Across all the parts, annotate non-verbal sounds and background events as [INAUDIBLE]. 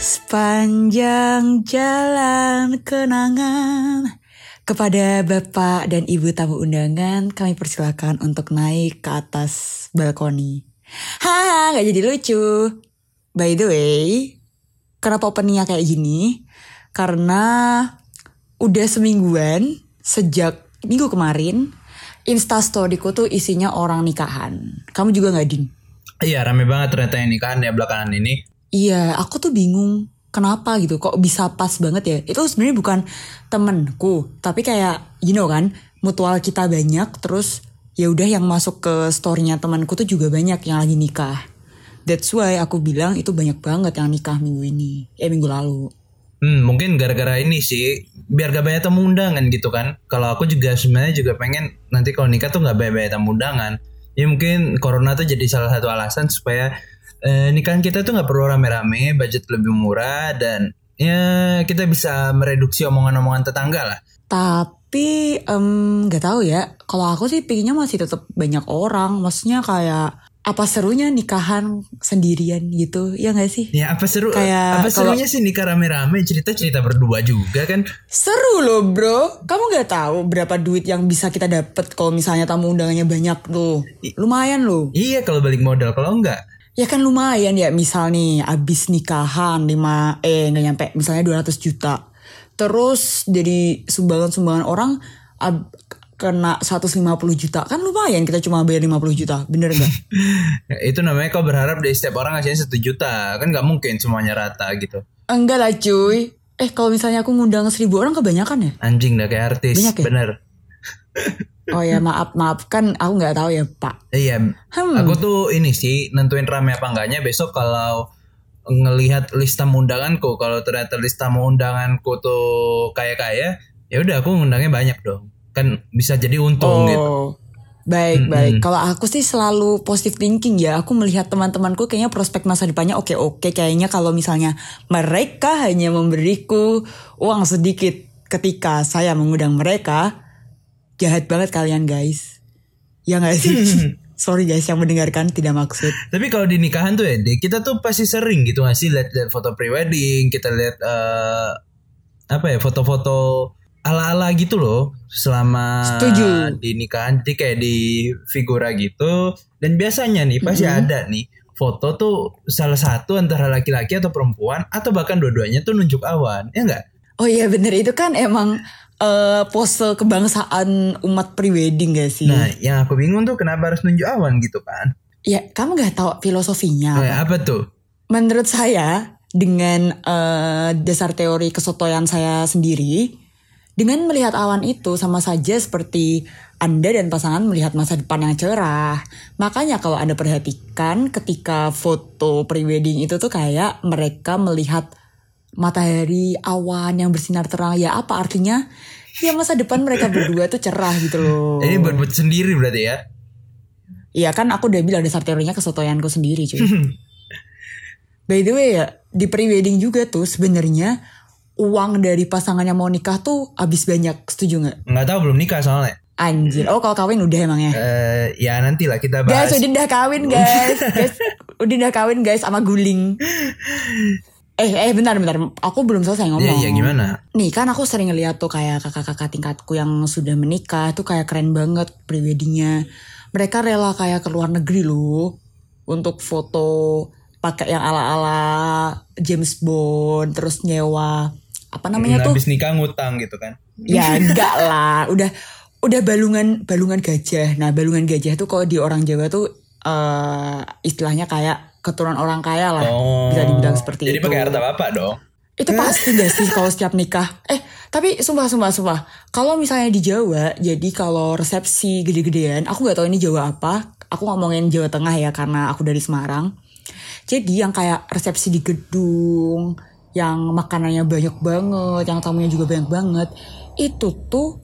Sepanjang jalan kenangan kepada Bapak dan Ibu tamu undangan kami persilakan untuk naik ke atas balkoni. Haha, nggak jadi lucu. By the way, kenapa openingnya kayak gini? Karena udah semingguan sejak minggu kemarin Instastoryku tuh isinya orang nikahan. Kamu juga nggak ding? Iya rame banget ternyata yang nikahan ya belakangan ini. Iya, aku tuh bingung kenapa gitu kok bisa pas banget ya. Itu sebenarnya bukan temenku, tapi kayak you know kan, mutual kita banyak terus ya udah yang masuk ke storynya temanku tuh juga banyak yang lagi nikah. That's why aku bilang itu banyak banget yang nikah minggu ini, eh minggu lalu. Hmm, mungkin gara-gara ini sih biar gak banyak tamu undangan gitu kan. Kalau aku juga sebenarnya juga pengen nanti kalau nikah tuh gak banyak tamu undangan. Ya mungkin corona tuh jadi salah satu alasan supaya eh, nikahan kita tuh nggak perlu rame-rame, budget lebih murah dan ya kita bisa mereduksi omongan-omongan tetangga lah. Tapi nggak tahu ya. Kalau aku sih pinginnya masih tetap banyak orang. Maksudnya kayak apa serunya nikahan sendirian gitu ya nggak sih? Ya apa seru? Kayak apa serunya sih nikah rame-rame cerita-cerita berdua juga kan? Seru loh bro. Kamu nggak tahu berapa duit yang bisa kita dapet kalau misalnya tamu undangannya banyak tuh. Lumayan loh. Iya kalau balik modal kalau enggak Ya kan lumayan ya misal nih abis nikahan 5 eh nggak nyampe misalnya 200 juta. Terus jadi sumbangan-sumbangan orang ab- kena 150 juta kan lumayan kita cuma bayar 50 juta bener nggak? [LAUGHS] Itu namanya kau berharap dari setiap orang ngasihnya satu juta kan nggak mungkin semuanya rata gitu Enggak lah cuy. Eh kalau misalnya aku ngundang 1000 orang kebanyakan ya? anjing dah kayak artis Banyak ya? bener [LAUGHS] Oh ya maaf maaf kan aku nggak tahu ya pak. iya Hmm. aku tuh ini sih nentuin rame apa enggaknya besok kalau ngelihat list tamu undanganku kalau ternyata list tamu undanganku tuh kayak kaya ya udah aku ngundangnya banyak dong kan bisa jadi untung gitu Oh, baik baik. Kalau aku sih selalu positive thinking ya. Aku melihat teman-temanku kayaknya prospek masa depannya oke oke. Kayaknya kalau misalnya mereka hanya memberiku uang sedikit ketika saya mengundang mereka, jahat banget kalian guys. Ya nggak sih? [LAUGHS] Sorry guys yang mendengarkan tidak maksud. Tapi kalau di nikahan tuh ya, Dek, kita tuh pasti sering gitu nggak sih lihat-lihat foto prewedding, kita lihat eh, apa ya foto-foto ala-ala gitu loh selama Setuju. di nikahan, jadi kayak di figura gitu. Dan biasanya nih pasti ada nih foto tuh salah satu antara laki-laki atau perempuan atau bahkan dua-duanya tuh nunjuk awan, ya enggak? Oh iya bener itu kan emang eh, pose kebangsaan umat prewedding gak sih? Nah, yang aku bingung tuh kenapa harus nunjuk awan gitu kan? Ya kamu gak tahu filosofinya Oh, ya, apa tuh? Menurut saya dengan eh, dasar teori kesotoyan saya sendiri, dengan melihat awan itu sama saja seperti Anda dan pasangan melihat masa depan yang cerah. Makanya kalau Anda perhatikan ketika foto prewedding itu tuh kayak mereka melihat matahari awan yang bersinar terang. Ya apa artinya? Ya masa depan mereka berdua tuh cerah gitu loh. Ini buat buat sendiri berarti ya? Iya kan aku udah bilang dasar teorinya kesotoyanku sendiri cuy. [LAUGHS] By the way ya di prewedding juga tuh sebenarnya uang dari pasangan yang mau nikah tuh habis banyak setuju nggak? Nggak tahu belum nikah soalnya. Anjir. Oh kalau kawin udah emang ya. Eh, ya nanti lah kita bahas. Guys udah udah kawin guys. [LAUGHS] guys udah udah kawin guys sama guling. [LAUGHS] Eh eh bentar bentar. Aku belum selesai ngomong. Iya, iya gimana? Nih kan aku sering ngeliat tuh kayak kakak-kakak tingkatku yang sudah menikah tuh kayak keren banget preweddingnya. Mereka rela kayak ke luar negeri loh untuk foto pakai yang ala-ala James Bond terus nyewa apa namanya tuh? Habis nikah ngutang gitu kan. Ya enggak lah, udah udah balungan balungan gajah. Nah balungan gajah tuh kalau di orang Jawa tuh eh istilahnya kayak keturunan orang kaya lah, Oh. bisa dibilang seperti Jadi itu. pakai harta bapak dong. Itu pasti gak sih kalau setiap nikah? Eh, tapi sumpah sumpah sumpah. Kalau misalnya di Jawa, jadi kalau resepsi gede-gedean, aku nggak tahu ini Jawa apa. Aku ngomongin Jawa Tengah ya karena aku dari Semarang. Jadi yang kayak resepsi di gedung, yang makanannya banyak banget, yang tamunya juga banyak banget, itu tuh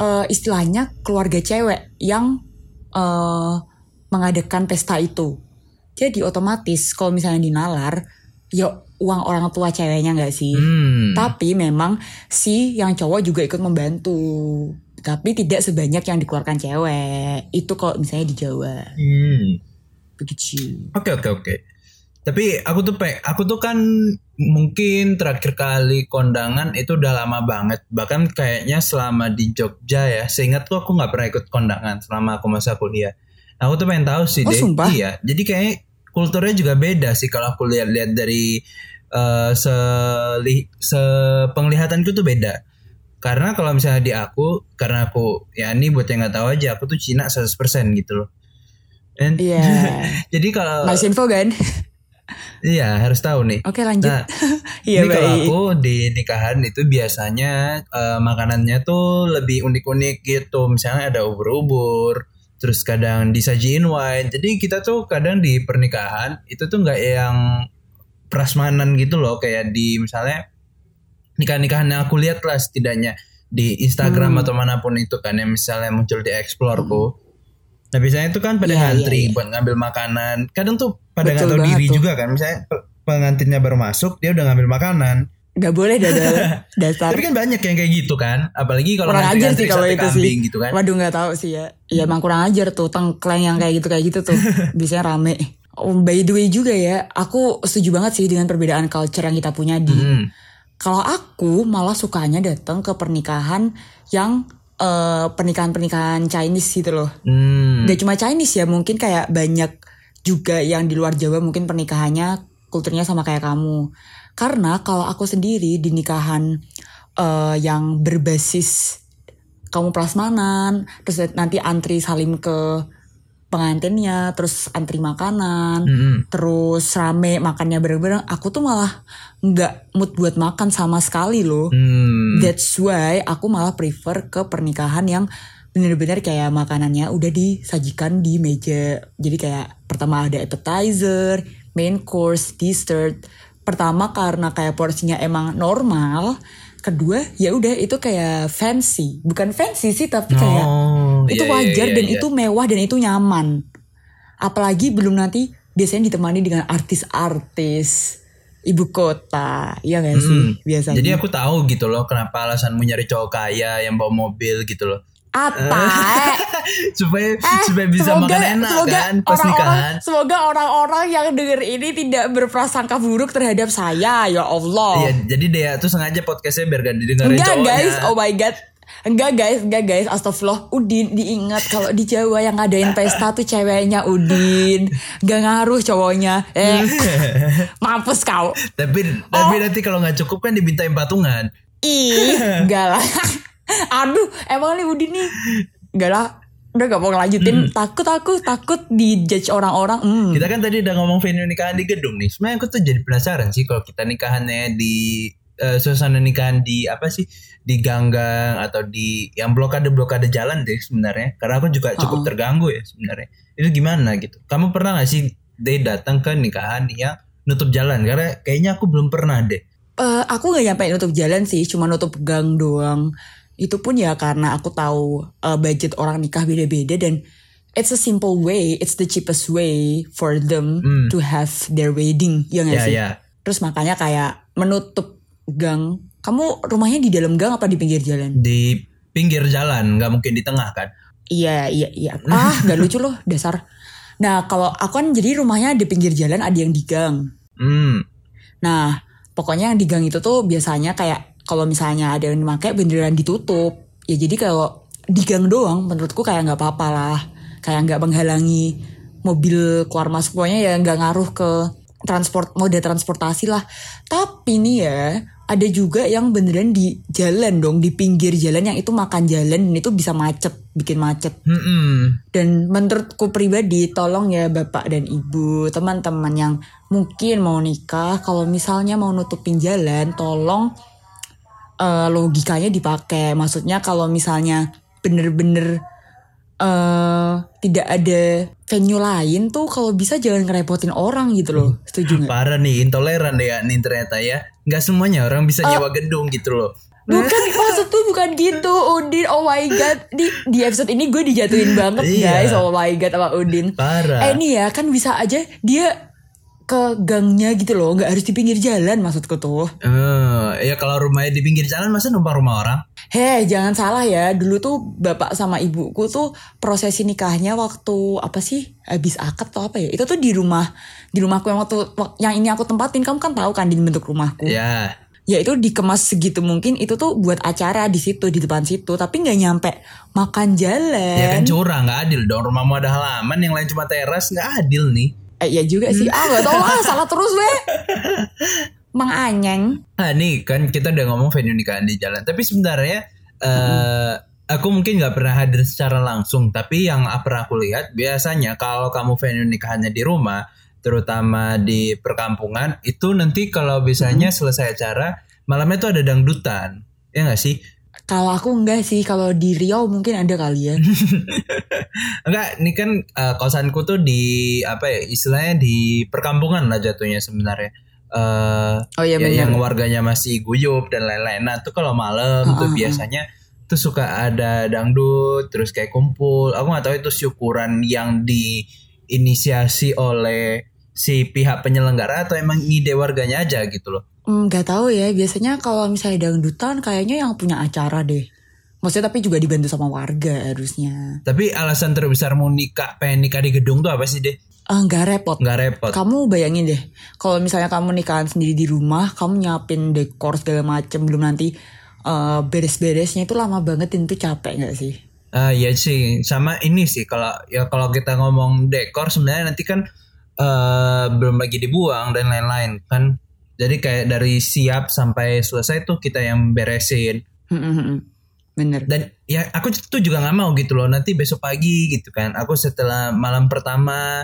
eh, istilahnya keluarga cewek yang eh, mengadakan pesta itu. Jadi otomatis kalau misalnya dinalar, ya uang orang tua ceweknya nggak sih? Hmm. Tapi memang si yang cowok juga ikut membantu. Tapi tidak sebanyak yang dikeluarkan cewek. Itu kalau misalnya di Jawa. Hmm. Begitu. Oke oke oke. Tapi aku tuh pe, aku tuh kan mungkin terakhir kali kondangan itu udah lama banget. Bahkan kayaknya selama di Jogja ya. Seingatku aku nggak pernah ikut kondangan selama aku masa kuliah. Aku tuh pengen tahu sih Oh, deh. sumpah? Iya. Jadi kayaknya kulturnya juga beda sih kalau aku lihat-lihat dari eh seli, sepenglihatanku tuh beda. Karena kalau misalnya di aku, karena aku ya ini buat yang nggak tahu aja, aku tuh Cina 100% gitu loh. Iya. [LAUGHS] jadi kalau Nice info kan? iya harus tahu nih. Oke lanjut. Nah, [LAUGHS] Iya ini kalau aku di nikahan itu biasanya eh, makanannya tuh lebih unik-unik gitu. Misalnya ada ubur-ubur, terus kadang disajiin wine. Jadi kita tuh kadang di pernikahan itu tuh nggak yang prasmanan gitu loh kayak di misalnya nikahan-nikahan yang aku lihat lah setidaknya di Instagram Hmm. atau mana pun itu kan yang misalnya muncul di Exploreku. Nah biasanya itu kan pada ngantri iya, iya. buat ngambil makanan. Kadang tuh pada nggak tahu diri tuh. juga kan. Misalnya pe- pengantinnya baru masuk dia udah ngambil makanan. Gak boleh dadal [LAUGHS] dasar. Tapi kan banyak yang kayak gitu kan. Apalagi kalau kurang ajar sih kalau itu sih. gitu kan. Waduh nggak tahu sih ya. Iya emang kurang ajar tuh tengkleng yang kayak gitu kayak gitu tuh. [LAUGHS] Biasanya rame. Oh, by the way juga ya, aku setuju banget sih dengan perbedaan culture yang kita punya di. Hmm. Kalau aku malah sukanya datang ke pernikahan yang eh, pernikahan-pernikahan Chinese gitu loh. Hmm. Gak cuma Chinese ya, mungkin kayak banyak juga yang di luar Jawa mungkin pernikahannya kulturnya sama kayak kamu. Karena kalau aku sendiri di nikahan eh, yang berbasis kamu prasmanan, terus nanti antri salim ke pengantinnya, terus antri makanan, Mm-mm. terus rame makannya bareng-bareng, aku tuh malah nggak mood buat makan sama sekali loh. Hmm. That's why aku malah prefer ke pernikahan yang bener-bener kayak makanannya udah disajikan di meja. Jadi kayak pertama ada appetizer, main course, dessert. Pertama karena kayak porsinya emang normal. Kedua ya udah itu kayak fancy. Bukan fancy sih tapi kayak Oh, itu iya, iya, wajar iya, dan iya. itu mewah dan itu nyaman. Apalagi belum nanti biasanya ditemani dengan artis-artis ibu kota. Iya gak sih Hmm. biasanya? Jadi aku tahu gitu loh kenapa alasanmu nyari cowok kaya yang bawa mobil gitu loh. Apa? [LAUGHS] supaya Eh, supaya bisa semoga- makan enak semoga kan pas orang-orang- nikahan. Semoga orang-orang yang denger ini tidak berprasangka buruk terhadap saya, ya Allah. Iya, jadi dia tuh sengaja podcastnya biar gak didengerin enggak cowoknya. guys, oh my god. Enggak guys, enggak guys, astagfirullah. Udin diingat kalau di Jawa yang ngadain pesta tuh ceweknya Udin. Gak ngaruh cowoknya. Eh, [LAUGHS] mampus kau. Tapi Oh. tapi nanti kalau nggak cukup kan dimintain patungan. Ih, enggak lah. [LAUGHS] [LAUGHS] Aduh, emang nih Udin nih. Enggak lah. Udah gak mau ngelanjutin. Takut aku, takut dijudge orang-orang. Hmm. Kita kan tadi udah ngomong venue nikahan di gedung nih. Sebenarnya aku tuh jadi penasaran sih kalau kita nikahannya di eh, suasana nikahan di apa sih di ganggang atau di yang blokade blokade jalan deh sebenarnya. Karena aku juga cukup Oh. terganggu ya sebenarnya. Itu gimana gitu? Kamu pernah gak sih deh datang ke nikahan yang nutup jalan? Karena kayaknya aku belum pernah deh. Eh, aku nggak nyampe nutup jalan sih, cuma nutup gang doang. Itu pun ya karena aku tahu eh, budget orang nikah beda-beda dan it's a simple way, it's the cheapest way for them Hmm. to have their wedding, ya nggak Ya sih? ya. Terus makanya kayak menutup gang. Kamu rumahnya di dalam gang apa di pinggir jalan? Di pinggir jalan nggak mungkin di tengah kan? Iya, iya, iya. Ah, gak lucu loh, [LAUGHS] dasar. Nah, kalau aku kan jadi rumahnya di pinggir jalan, ada yang di gang. Hmm. Nah, pokoknya yang di gang itu tuh biasanya kayak kalau misalnya ada yang dipakai beneran ditutup. Ya jadi kalau di gang doang menurutku kayak nggak apa-apa lah. Kayak nggak menghalangi mobil keluar masuk pokoknya ya nggak ngaruh ke transport moda transportasi lah. Tapi nih ya ada juga yang beneran di jalan dong di pinggir jalan yang itu makan jalan dan itu bisa macet bikin macet Mm-mm. dan menurutku pribadi tolong ya bapak dan ibu teman-teman yang mungkin mau nikah kalau misalnya mau nutupin jalan tolong eh, logikanya dipakai maksudnya kalau misalnya bener-bener eh tidak ada venue lain tuh kalau bisa jangan ngerepotin orang gitu loh setuju nggak? Parah nih, intoleran deh ya nih ternyata ya. Nggak semuanya orang bisa nyewa gedung gitu loh. Bukan [LAUGHS] maksud tuh bukan gitu Udin Oh my god Di, di episode ini gue dijatuhin banget Iya. guys Oh my god sama Udin Parah. Eh ini ya kan bisa aja dia ke gangnya gitu loh, nggak harus di pinggir jalan maksudku tuh. Eh, ya kalau rumahnya di pinggir jalan masa numpang rumah orang? Heh, jangan salah ya. Dulu tuh bapak sama ibuku tuh prosesi nikahnya waktu apa sih? Habis akad atau apa ya? Itu tuh di rumah di rumahku yang waktu yang ini aku tempatin. Kamu kan tahu kan di bentuk rumahku. Ya. Ya itu dikemas segitu mungkin itu tuh buat acara di situ di depan situ, tapi nggak nyampe makan jalan. Ya kan curang, nggak adil dong. Rumahmu ada halaman, yang lain cuma teras, nggak adil nih. Eh, ya juga sih. Ah gak tau lah, salah terus weh. [LAUGHS] Mang Anyeng. Nah nih kan kita udah ngomong venue nikahan di jalan. Tapi sebenarnya eh aku mungkin nggak pernah hadir secara langsung. Tapi yang pernah aku lihat biasanya kalau kamu venue nikahannya di rumah, terutama di perkampungan, itu nanti kalau biasanya selesai acara malamnya tuh ada dangdutan. Ya nggak sih? Kalau aku enggak sih, kalau di Riau mungkin ada kali ya. [LAUGHS] Enggak, ini kan eh, kosanku tuh di apa ya istilahnya di perkampungan lah jatuhnya sebenarnya. Eh Oh iya ya, yang warganya masih guyup dan lain-lain. Nah, tuh kalau malam tuh biasanya tuh suka ada dangdut terus kayak kumpul. Aku nggak tahu itu syukuran yang diinisiasi oleh si pihak penyelenggara atau emang ide warganya aja gitu loh. Hmm, Nggak tahu ya, biasanya kalau misalnya dangdutan kayaknya yang punya acara deh. Maksudnya tapi juga dibantu sama warga harusnya. Tapi alasan terbesar mau nikah, pengen nikah di gedung tuh apa sih deh? Ah, nggak repot. Nggak repot. Kamu bayangin deh, kalau misalnya kamu nikahan sendiri di rumah, kamu nyiapin dekor segala macem, belum nanti eh, beres-beresnya itu lama banget dan itu capek nggak sih? Ah iya sih, sama ini sih kalau ya kalau kita ngomong dekor sebenarnya nanti kan eh belum lagi dibuang dan lain-lain kan. Jadi kayak dari siap sampai selesai tuh kita yang beresin. Bener. Dan ya aku tuh juga nggak mau gitu loh. Nanti besok pagi gitu kan. Aku setelah malam pertama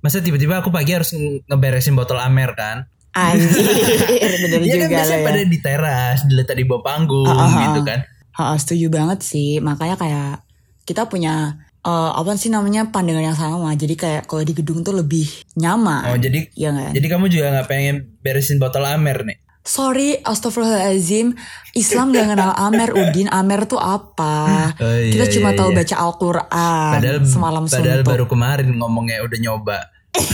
masa tiba-tiba aku pagi harus nge- ngeberesin botol amer kan? Anjir, [LAUGHS] bener Iya juga kan biasanya ya. pada di teras, diletak di bawah panggung ah, ah. gitu kan. Ha, setuju banget sih. Makanya kayak kita punya eh, apa sih namanya pandangan yang sama. Jadi kayak kalau di gedung tuh lebih nyaman. Oh jadi Iya nggak? jadi kamu juga nggak pengen beresin botol amer nih? Sorry, astagfirullahaladzim. Islam gak kenal Amer, Udin. Amer tuh apa? [LAUGHS] Oh, iya, Kita cuma iya, tahu iya. baca Al-Quran. Padahal semalam padahal suntuk. baru kemarin ngomongnya udah nyoba. [LAUGHS]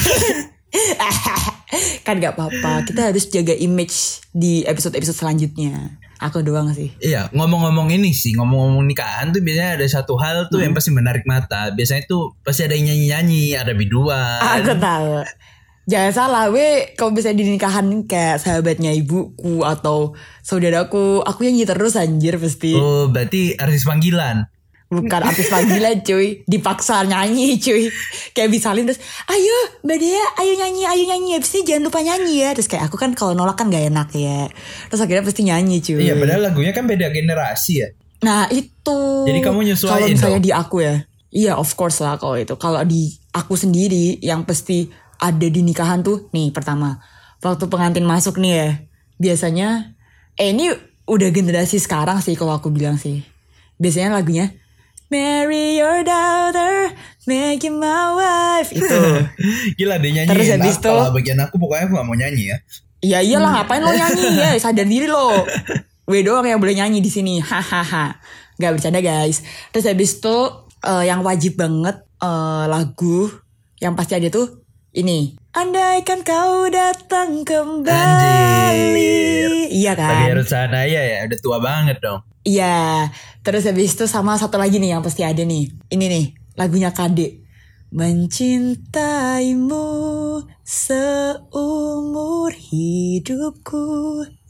kan gak apa-apa. Kita harus jaga image di episode-episode selanjutnya. Aku doang sih. Iya, ngomong-ngomong ini sih, ngomong-ngomong nikahan tuh biasanya ada satu hal tuh yang Hmm. pasti menarik mata. Biasanya tuh pasti ada yang nyanyi-nyanyi, ada biduan. Aku tahu. Jangan salah, we kalau bisa di nikahan kayak sahabatnya ibuku atau saudaraku, aku nyanyi terus anjir pasti. Oh, berarti artis panggilan. Bukan artis panggilan cuy, dipaksa nyanyi cuy. Kayak bisalin terus, ayo Mbak Dea, ayo nyanyi, ayo nyanyi. Abis ini jangan lupa nyanyi ya. Terus kayak aku kan kalau nolak kan gak enak ya. Terus akhirnya pasti nyanyi cuy. Iya, padahal lagunya kan beda generasi ya. Nah itu. Jadi kamu nyesuaiin Kalau misalnya dong? di aku ya. Iya of course lah kalau itu. Kalau di aku sendiri yang pasti ada di nikahan tuh. Nih pertama. Waktu pengantin masuk nih ya. Biasanya. Eh ini udah generasi sekarang sih kalau aku bilang sih. Biasanya lagunya. Marry your daughter, make you my wife. Itu. [LAUGHS] Gila dia nyanyi. Terus habis itu- Kalau bagian aku pokoknya aku gak mau nyanyi ya. Ya iyalah ngapain lo nyanyi [LAUGHS] ya sadar diri lo. Gue doang yang boleh nyanyi di sini. Hahaha. Gak bercanda guys. Terus habis itu eh, yang wajib banget eh, lagu yang pasti ada tuh ini. Andaikan kau datang kembali. Iya Lagi kan? harus sana ya ya, udah tua banget dong. Iya. Terus habis itu sama satu lagi nih yang pasti ada nih. Ini nih lagunya Kade. Mencintaimu seumur hidupku.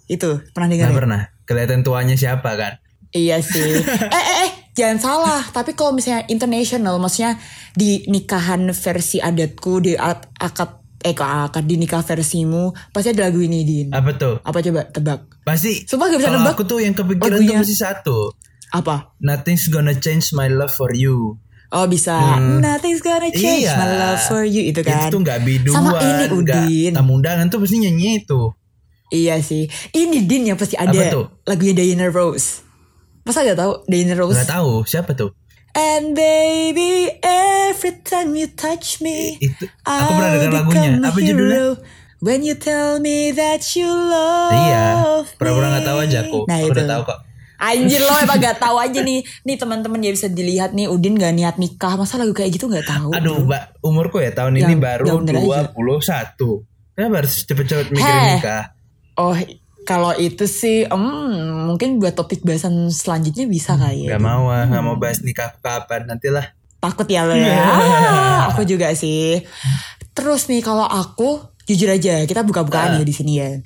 Itu pernah dengar? Gak ya? pernah. Kelihatan tuanya siapa kan? Iya sih. [LAUGHS] eh eh eh jangan salah. Tapi kalau misalnya international, maksudnya di nikahan versi adatku di akad eh kok akad di nikah versimu pasti ada lagu ini din. Apa tuh? Apa coba tebak? Pasti. Sumpah gak bisa nebak. aku tuh yang kepikiran Lagunya. tuh masih satu. Apa? Nothing's gonna change my love for you. Oh bisa. Nothing's gonna change Iya. my love for you itu kan. Itu tuh gak biduan, Sama ini Udin. tamu undangan tuh pasti nyanyi itu. Iya sih. Ini Din yang pasti ada Apa tuh? lagunya Diana Rose. Masa gak tahu Diana Rose? Gak tahu siapa tuh. And baby, every time you touch me, Itu aku pernah dengar lagunya. Apa judulnya? When you tell me that you love Iya, pura-pura nggak tahu aja aku. Nah aku itu. udah tahu kok. Anjir lo emang gak [LAUGHS] tahu aja nih. Nih teman-teman ya bisa dilihat nih Udin gak niat nikah. Masa lagu kayak gitu gak tahu? Aduh? Mbak, umurku ya tahun Yang- ini baru yang bener aja. 21. Kenapa harus cepet-cepet mikirin nikah? Oh, kalau itu sih, hmm, mungkin buat topik bahasan selanjutnya bisa kali ya. Gak mau ah, gak mau bahas nikah kapan nantilah. Takut ya lo ya. aku juga sih. Terus nih kalau aku jujur aja kita buka-bukaan ya di sini ya.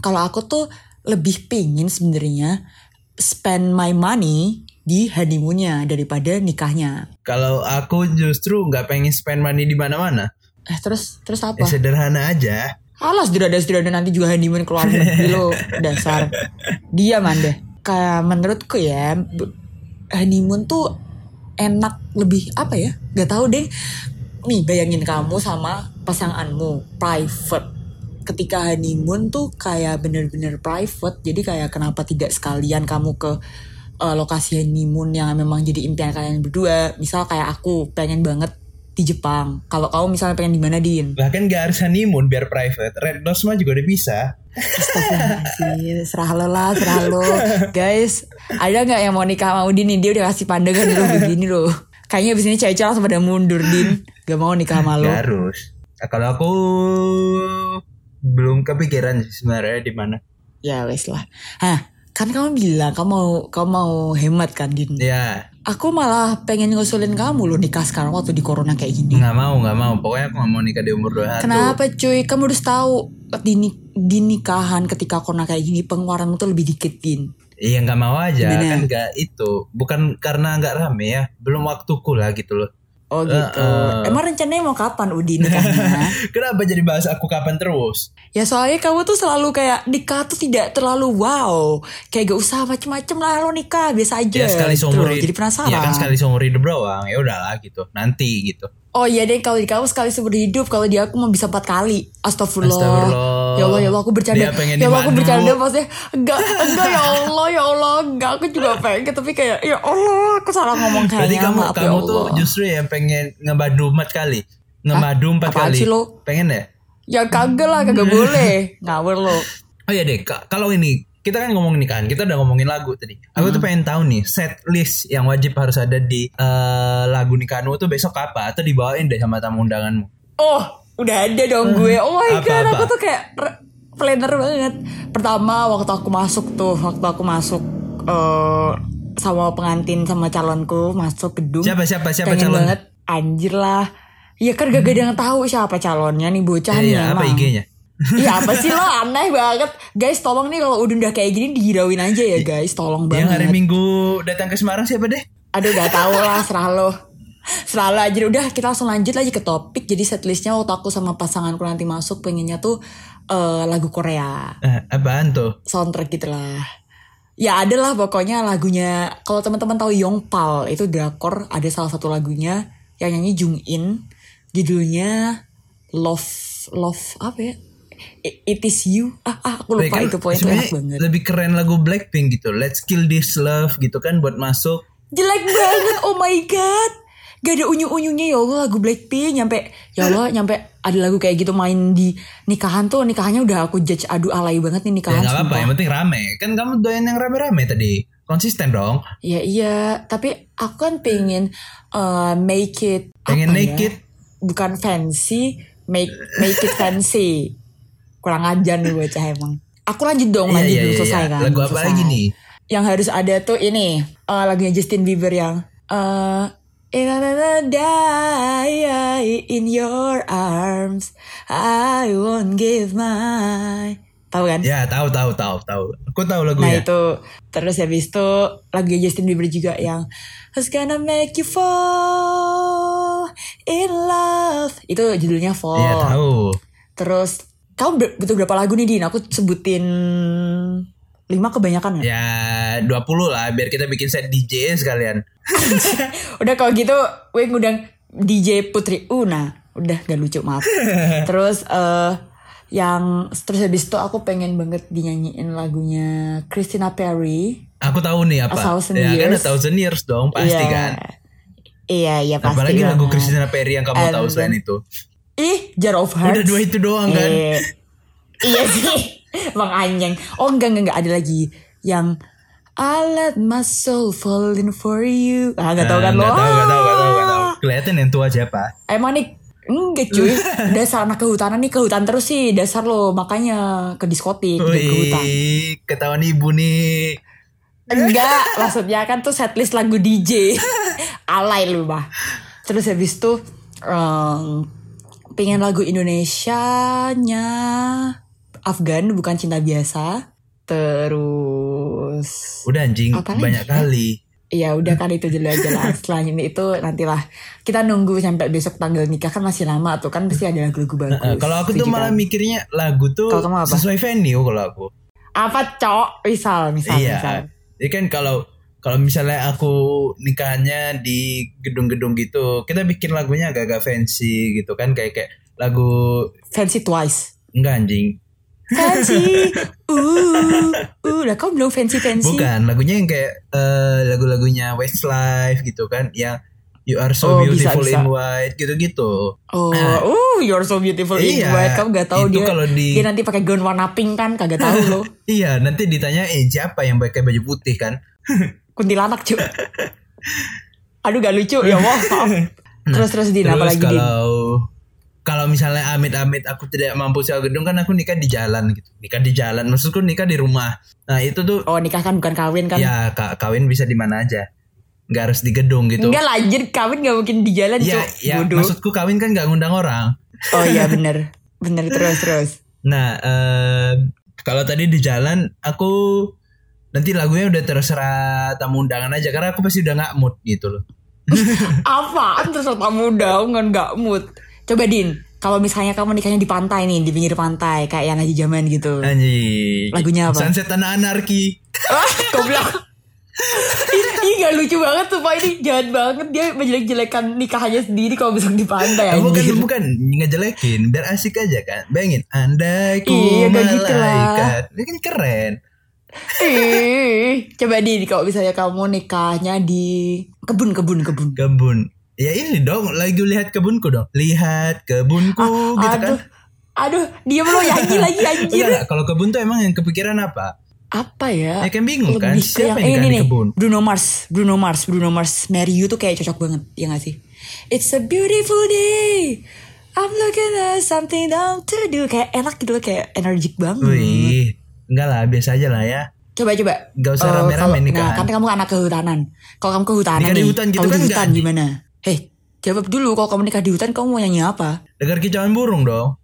Kalau aku tuh lebih pingin sebenarnya spend my money di honeymoonnya daripada nikahnya. Kalau aku justru nggak pengen spend money di mana-mana. Eh terus terus Ya apa? sederhana aja. Alas sederhana nanti juga honeymoon keluar [LAUGHS] negeri lo dasar. Dia deh. Kayak menurutku ya honeymoon tuh enak lebih apa ya? Gak tahu deh. Nih bayangin kamu sama pasanganmu private. Ketika honeymoon tuh kayak bener-bener private. Jadi kayak kenapa tidak sekalian kamu ke eh, lokasi honeymoon yang memang jadi impian kalian berdua. Misal kayak aku pengen banget di Jepang. Kalau kamu misalnya pengen di mana Din? Bahkan gak harus honeymoon biar private. Red Doors mah juga udah bisa. Astagfirullahaladzim [LAUGHS] Serah lo lah Serah lo Guys Ada gak yang mau nikah sama Udin nih Dia udah kasih pandangan dulu begini loh Kayaknya abis ini cewek-cewek langsung pada mundur Din Gak mau nikah sama lo Gak harus. Nah, kalau aku belum kepikiran sih sebenarnya di mana. Ya wes lah Hah Kan kamu bilang Kamu mau Kamu mau hemat kan Din Ya, Aku malah pengen ngusulin kamu loh nikah sekarang waktu di corona kayak gini nggak mau nggak mau. Pokoknya aku nggak mau nikah di umur 21 Kenapa cuy Kamu harus tahu di, di nikahan ketika corona kayak gini Pengeluaranmu tuh lebih dikit Din Iya nggak mau aja Gimana? kan nggak itu. Bukan karena nggak rame ya. Belum waktuku lah gitu loh. Oh gitu Eh, eh. Emang rencananya mau kapan Udin nikahnya [LAUGHS] Kenapa jadi bahas aku kapan terus? Ya soalnya kamu tuh selalu kayak nikah tuh tidak terlalu wow Kayak gak usah macem-macem lah lo nikah biasa aja Ya sekali gitu seumur hidup. Jadi penasaran Ya kan sekali seumur hidup doang. Ya udahlah gitu. Nanti gitu. Oh iya deh kalau di kamu sekali seumur hidup Kalau di aku mau bisa empat kali Astagfirullah Astagfirullah. Ya Allah ya Allah aku bercanda Ya Allah aku bercanda maksudnya Enggak enggak ya Allah ya Allah Enggak aku juga pengen Tapi kayak ya Allah aku salah ngomong Berarti kayaknya kamu Maaf ya kamu tuh Allah justru yang pengen ngebadu empat kali. Ngebadu empat kali. lo? Pengen ya? Ya kagak lah kagak boleh Ngawur lo Oh iya deh, kalau ini kita kan ngomongin nikahan, kita udah ngomongin lagu tadi. Aku Hmm. tuh pengen tahu nih set list yang wajib harus ada di eh, lagu nikahanmu tuh besok apa atau dibawain deh sama tamu undanganmu. Oh, udah ada dong gue. Oh my Apa, god, apa? aku tuh kayak planner banget. Pertama waktu aku masuk tuh, waktu aku masuk eh sama pengantin sama calonku masuk gedung. Siapa siapa siapa pengen calon? banget. Anjir lah. Iya kan gak ada yang tahu siapa calonnya nih bocah nih iya, apa. IG-nya? Iya apa sih lo [LAUGHS] aneh banget Guys tolong nih kalau udah udah kayak gini dihirauin aja ya guys Tolong Yang hari banget Minggu datang ke Semarang siapa deh? Aduh gak tau lah [LAUGHS] serah lo Serah lo aja Udah kita langsung lanjut lagi ke topik Jadi setlistnya waktu aku sama pasanganku nanti masuk Pengennya tuh eh, lagu Korea Eh, apaan tuh? Soundtrack gitu lah Ya ada lah pokoknya lagunya Kalau teman-teman tahu Yongpal Itu drakor ada salah satu lagunya Yang nyanyi Jung In Judulnya Love Love apa ya It is you ah, ah aku lupa Kan itu poin itu enak banget Lebih keren lagu Blackpink gitu. Let's kill this love gitu kan buat masuk. Jelek banget, oh my god. Gak ada unyu-unyunya ya Allah lagu Blackpink nyampe ya Allah nyampe ada lagu kayak gitu main di nikahan tuh nikahannya udah aku judge aduh alay banget nih Ya nikahan nggak apa-apa, sumpah. yang penting rame. Kan kamu doyan yang rame-rame tadi. Konsisten dong. Ya iya, tapi aku kan pengen uh, make it Pengen apa make ya? it? bukan fancy, make make it fancy. Kurang ajar nih bocah emang. Aku lanjut dong, Iya, lanjut iya, dulu iya, selesai iya. kan. Lagu apa selesai. lagi nih? Yang harus ada tuh ini uh, lagunya Justin Bieber yang uh, In another day in your arms I won't give my Tahu kan? Ya tahu tahu tahu tahu. Aku tahu Nah lagunya. itu Terus habis itu Lagu Justin Bieber juga yang Who's gonna make you fall In love Itu judulnya Fall Iya tahu. Terus Kamu butuh berapa lagu nih Din? Aku sebutin lima kebanyakan ya? Ya 20 lah biar kita bikin set DJ sekalian. [LAUGHS] Udah kalau gitu gue ngundang DJ Putri Una. Udah gak lucu maaf. [LAUGHS] terus eh yang terus habis itu aku pengen banget dinyanyiin lagunya Christina Perry. Aku tahu nih apa. A Thousand ya kan A Years. Thousand Years dong pasti Iya. kan. Iya iya pasti. Apalagi lagu banget. Christina Perry yang kamu And tahu selain itu. Ih, Jar of Hearts. Udah dua itu doang kan. Eh, iya sih. Bang Anyeng. Oh enggak enggak enggak ada lagi yang I let my soul fall in for you. Ah, gak tau kan Eh, lo? Nggak tahu, nggak tahu, nggak tahu, tahu. Ah. Kelihatan yang tua siapa? Emang nih Enggak cuy, [LAUGHS] dasar anak kehutanan nih kehutan terus sih dasar lo makanya ke diskotik dan ke hutan. Ketahuan ibu nih. Enggak, maksudnya kan tuh setlist lagu DJ. [LAUGHS] Alay lu mah. Terus habis itu em, pengen lagu Indonesianya Afgan bukan cinta biasa. Terus Udah anjing, Apa banyak ya? kali. ya udah kan itu jelas-jelas. Selanjutnya itu nantilah kita nunggu sampai besok tanggal nikah kan masih lama tuh kan pasti ada lagu-lagu bagus. Eh, kalau aku tuh malah kan? mikirnya lagu tuh kamu apa? sesuai venue kalau aku. apa cok misal misal iya. misal. Jadi kan kalau kalau misalnya aku nikahnya di gedung-gedung gitu, kita bikin lagunya agak-agak fancy gitu kan kayak kayak lagu Fancy twice. enggak anjing. Fancy. uh, uh, lah kau bilang fancy fancy. Bukan, lagunya yang kayak eh, lagu-lagunya Westlife gitu kan yang You are so Oh, bisa, beautiful bisa. in white gitu-gitu. Oh, Nah. uh, you're so beautiful in Iya, white. Kamu gak tahu dia. kalau di- Dia nanti pakai gaun warna pink kan, kagak tahu loh. [LAUGHS] Iya, nanti ditanya eh siapa yang pakai baju putih kan? [LAUGHS] Kuntilanak cuy. Aduh gak lucu ya Allah. maaf. Terus terus Din apa Terus lagi Din? Kalau misalnya amit-amit aku tidak mampu sewa gedung kan aku nikah di jalan gitu. Nikah di jalan, maksudku nikah di rumah. Nah, itu tuh Oh nikah kan bukan kawin kan? ya ka- kawin bisa di mana aja. Nggak harus di gedung gitu. Enggak lah anjir kawin gak mungkin di jalan Ya, cuy. ya Bodoh. maksudku kawin kan nggak ngundang orang. Oh iya [LAUGHS] bener. Bener terus terus. Nah, eh, kalau tadi di jalan aku nanti lagunya udah terserah tamu undangan aja karena aku pasti udah nggak mood gitu loh. [LAUGHS] Apaan terus tamu undangan gak mood. Coba Din, kalau misalnya kamu nikahnya di pantai nih, di pinggir pantai kayak yang lagi zaman gitu. Anjing. Lagunya apa? Sunset Tanah Anarki. Ah, goblok. Ih, gak lucu banget tuh Pak ini jahat banget dia menjelek-jelekan nikahannya sendiri kalau besok di pantai Eh, bukan anjir. bukan ngejelekin biar asik aja kan bayangin andai ku Iya, gitu malaikat ini kan keren Ih, coba di kalau misalnya kamu nikahnya di kebun kebun kebun. kebun ya ini dong lagi lihat kebunku dong lihat kebunku gitu kan aduh, aduh, dia lo nyanyi lagi [LAUGHS] anjir. Enggak, kalau kebun tuh emang yang kepikiran apa Apa ya? ya kan bingung kan Lebih ke siapa yang yang ini di nih, kebun Bruno Mars, Bruno Mars, Bruno Mars, Marry You tuh kayak cocok banget, ya gak sih? It's a beautiful day. I'm looking at something down to do. Kayak enak gitu loh, kayak energik banget. wih enggak lah biasa aja lah ya Coba coba. Nggak usah Eh, rame-rame kalau- nikahan. Nah, kan kamu anak kehutanan. Kalau kamu kehutanan di nih, hutan gitu kan di hutan gimana? Hei, jawab dulu kalau kamu nikah di hutan kamu mau nyanyi apa? dengar kicauan burung dong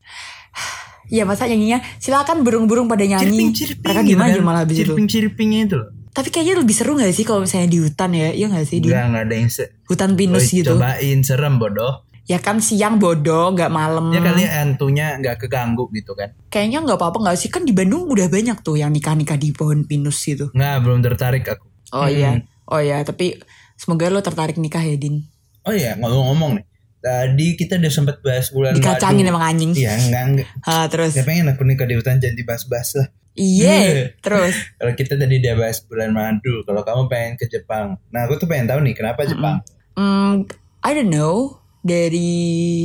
Ya masa nyanyinya silakan burung-burung pada nyanyi. ciriping ciriping Mereka gitu gimana kan. malah habis itu. ciriping ciripingnya itu loh Tapi kayaknya lebih seru gak sih kalau misalnya di hutan ya? Iya gak sih di enggak enggak ada yang se hutan pinus Woy, gitu? cobain serem bodoh Ya kan siang bodoh, nggak malam. ya kali hantunya nggak keganggu gitu kan Kayaknya nggak apa-apa nggak sih? Kan di Bandung udah banyak tuh yang nikah-nikah di pohon pinus gitu. nggak belum tertarik aku Oh Hmm. iya, oh iya. Tapi semoga lo tertarik nikah ya Din. Oh iya ngomong-ngomong nih. Tadi kita udah sempat bahas bulan Dikacangin madu. emang anjing. Iya enggak enggak. [LAUGHS] Ah, terus. Saya pengen aku nikah di hutan jadi bahas-bahas lah. [LAUGHS] Iya, terus. Kalau kita tadi udah bahas bulan madu, kalau kamu pengen ke Jepang. Nah aku tuh pengen tahu nih kenapa Jepang? Hmm, I don't know dari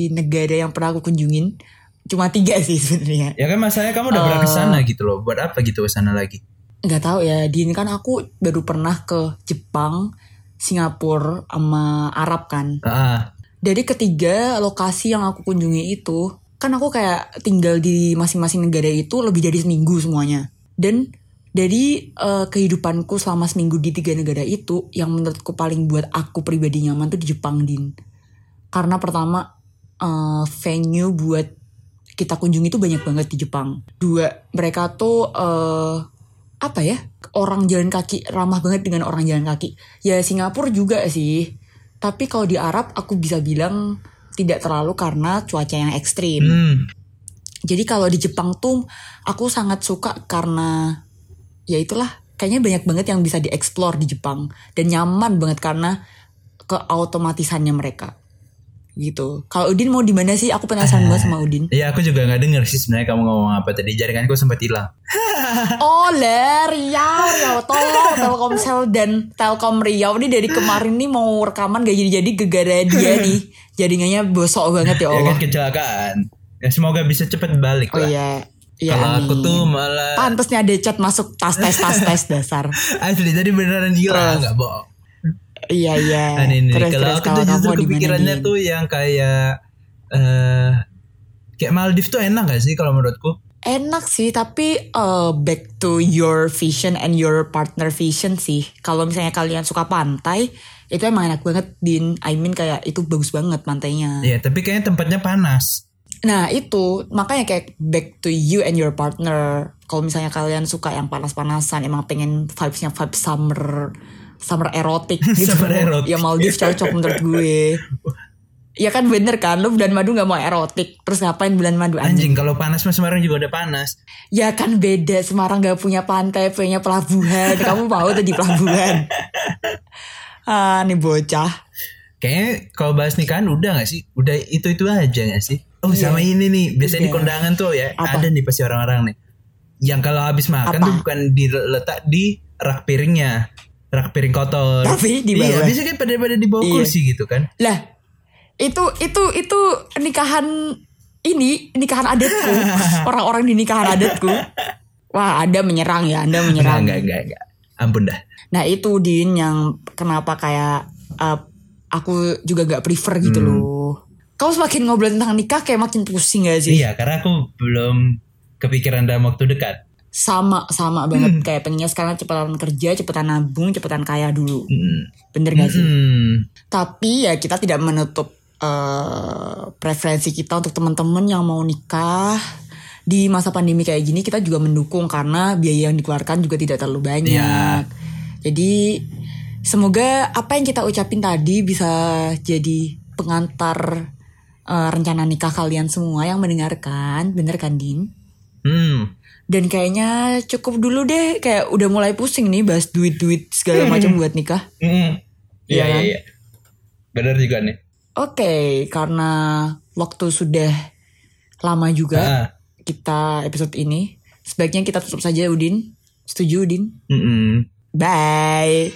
negara yang pernah aku kunjungin cuma tiga sih sebenarnya. Ya kan masalahnya kamu udah pernah ke sana gitu loh. Buat apa gitu ke sana lagi? Nggak tahu ya, Din kan aku baru pernah ke Jepang, Singapura, sama Arab kan. Ah, Dari ketiga lokasi yang aku kunjungi itu, kan aku kayak tinggal di masing-masing negara itu lebih dari seminggu semuanya. Dan dari eh, kehidupanku selama seminggu di tiga negara itu, yang menurutku paling buat aku pribadi nyaman tuh di Jepang, Din. Karena pertama, eh, venue buat kita kunjungi itu banyak banget di Jepang. Dua, mereka tuh eh, apa ya? Orang jalan kaki ramah banget dengan orang jalan kaki. Ya Singapura juga sih. Tapi kalau di Arab aku bisa bilang tidak terlalu karena cuaca yang ekstrim. hmm. Jadi kalau di Jepang tuh aku sangat suka karena ya itulah kayaknya banyak banget yang bisa dieksplor di Jepang dan nyaman banget karena keautomatisannya mereka. Gitu. Kalau Udin mau di mana sih? Aku penasaran banget sama Udin. Iya aku juga nggak denger sih sebenarnya kamu ngomong apa tadi. Jaringanku sempat hilang. [LAUGHS] Oh lah Riau Riau Tolong Telkomsel dan Telkom Riau ini dari kemarin nih mau rekaman gak jadi-jadi gegara dia nih Jaringannya bosok banget ya Ya Allah kan kecelakaan. Ya semoga bisa cepet balik Oh lah. iya Iya Kalau aku tuh malah Pantes nih ada chat masuk tas tes tas tes dasar [LAUGHS] asli tadi beneran hilang nggak bohong. Iya iya Nah, ini, Terus kalau terus aku tuh justru kepikirannya tuh yang kayak eh kayak Maldives tuh enak gak sih kalau menurutku? Enak sih, tapi uh, back to your vision and your partner vision sih. Kalau misalnya kalian suka pantai, itu emang enak banget, Din. I mean kayak itu bagus banget pantainya. Iya, tapi kayaknya tempatnya panas. Nah itu makanya kayak back to you and your partner. Kalau misalnya kalian suka yang panas-panasan, emang pengen vibesnya vibe summer, summer erotik [LAUGHS] gitu. Summer erotik. Ya Maldives cocok menurut gue. [LAUGHS] Ya kan bener kan, lu bulan madu gak mau erotik, terus ngapain bulan madu anjing? Anjing kalau panas mas Semarang juga udah panas. Ya kan beda, Semarang gak punya pantai, punya pelabuhan. [LAUGHS] Kamu mau tuh di pelabuhan? Ah, nih bocah. Kayaknya kalau bahas nikahan udah gak sih? Udah itu-itu aja gak sih? Oh Iya. sama ini nih, biasanya di Iya. kondangan tuh ya Apa? ada nih pasti orang-orang nih. Yang kalau habis makan Apa? tuh bukan diletak di rak piringnya, rak piring kotor. Tapi di Iya, bawah. bisa kan pada-pada di bawah Iya. kursi gitu kan? Lah, itu itu itu nikahan ini nikahan adatku. [LAUGHS] Orang-orang di nikahan adatku. Wah, Anda menyerang ya, Anda menyerang. enggak, enggak, enggak. Ampun dah. Nah, itu Din yang kenapa kayak uh, aku juga gak prefer Hmm. gitu loh. Kamu semakin ngobrol tentang nikah kayak makin pusing gak sih? Iya, karena aku belum kepikiran dalam waktu dekat. Sama sama Hmm. banget kayak pengennya sekarang cepetan kerja, cepetan nabung, cepetan kaya dulu. Hmm. Bener gak sih? Hmm. Tapi ya kita tidak menutup eh, preferensi kita untuk teman-teman yang mau nikah di masa pandemi kayak gini kita juga mendukung karena biaya yang dikeluarkan juga tidak terlalu banyak. Iya. Jadi semoga apa yang kita ucapin tadi bisa jadi pengantar eh, rencana nikah kalian semua yang mendengarkan, bener kan Din? Hmm. Dan kayaknya cukup dulu deh, kayak udah mulai pusing nih bahas duit-duit segala macam buat nikah. Hmm. Iya, Iya iya, kan? iya. Benar juga nih. Oke, karena waktu sudah lama juga Ah. kita episode ini, sebaiknya kita tutup saja Udin. Setuju Udin? Mm-mm. Bye.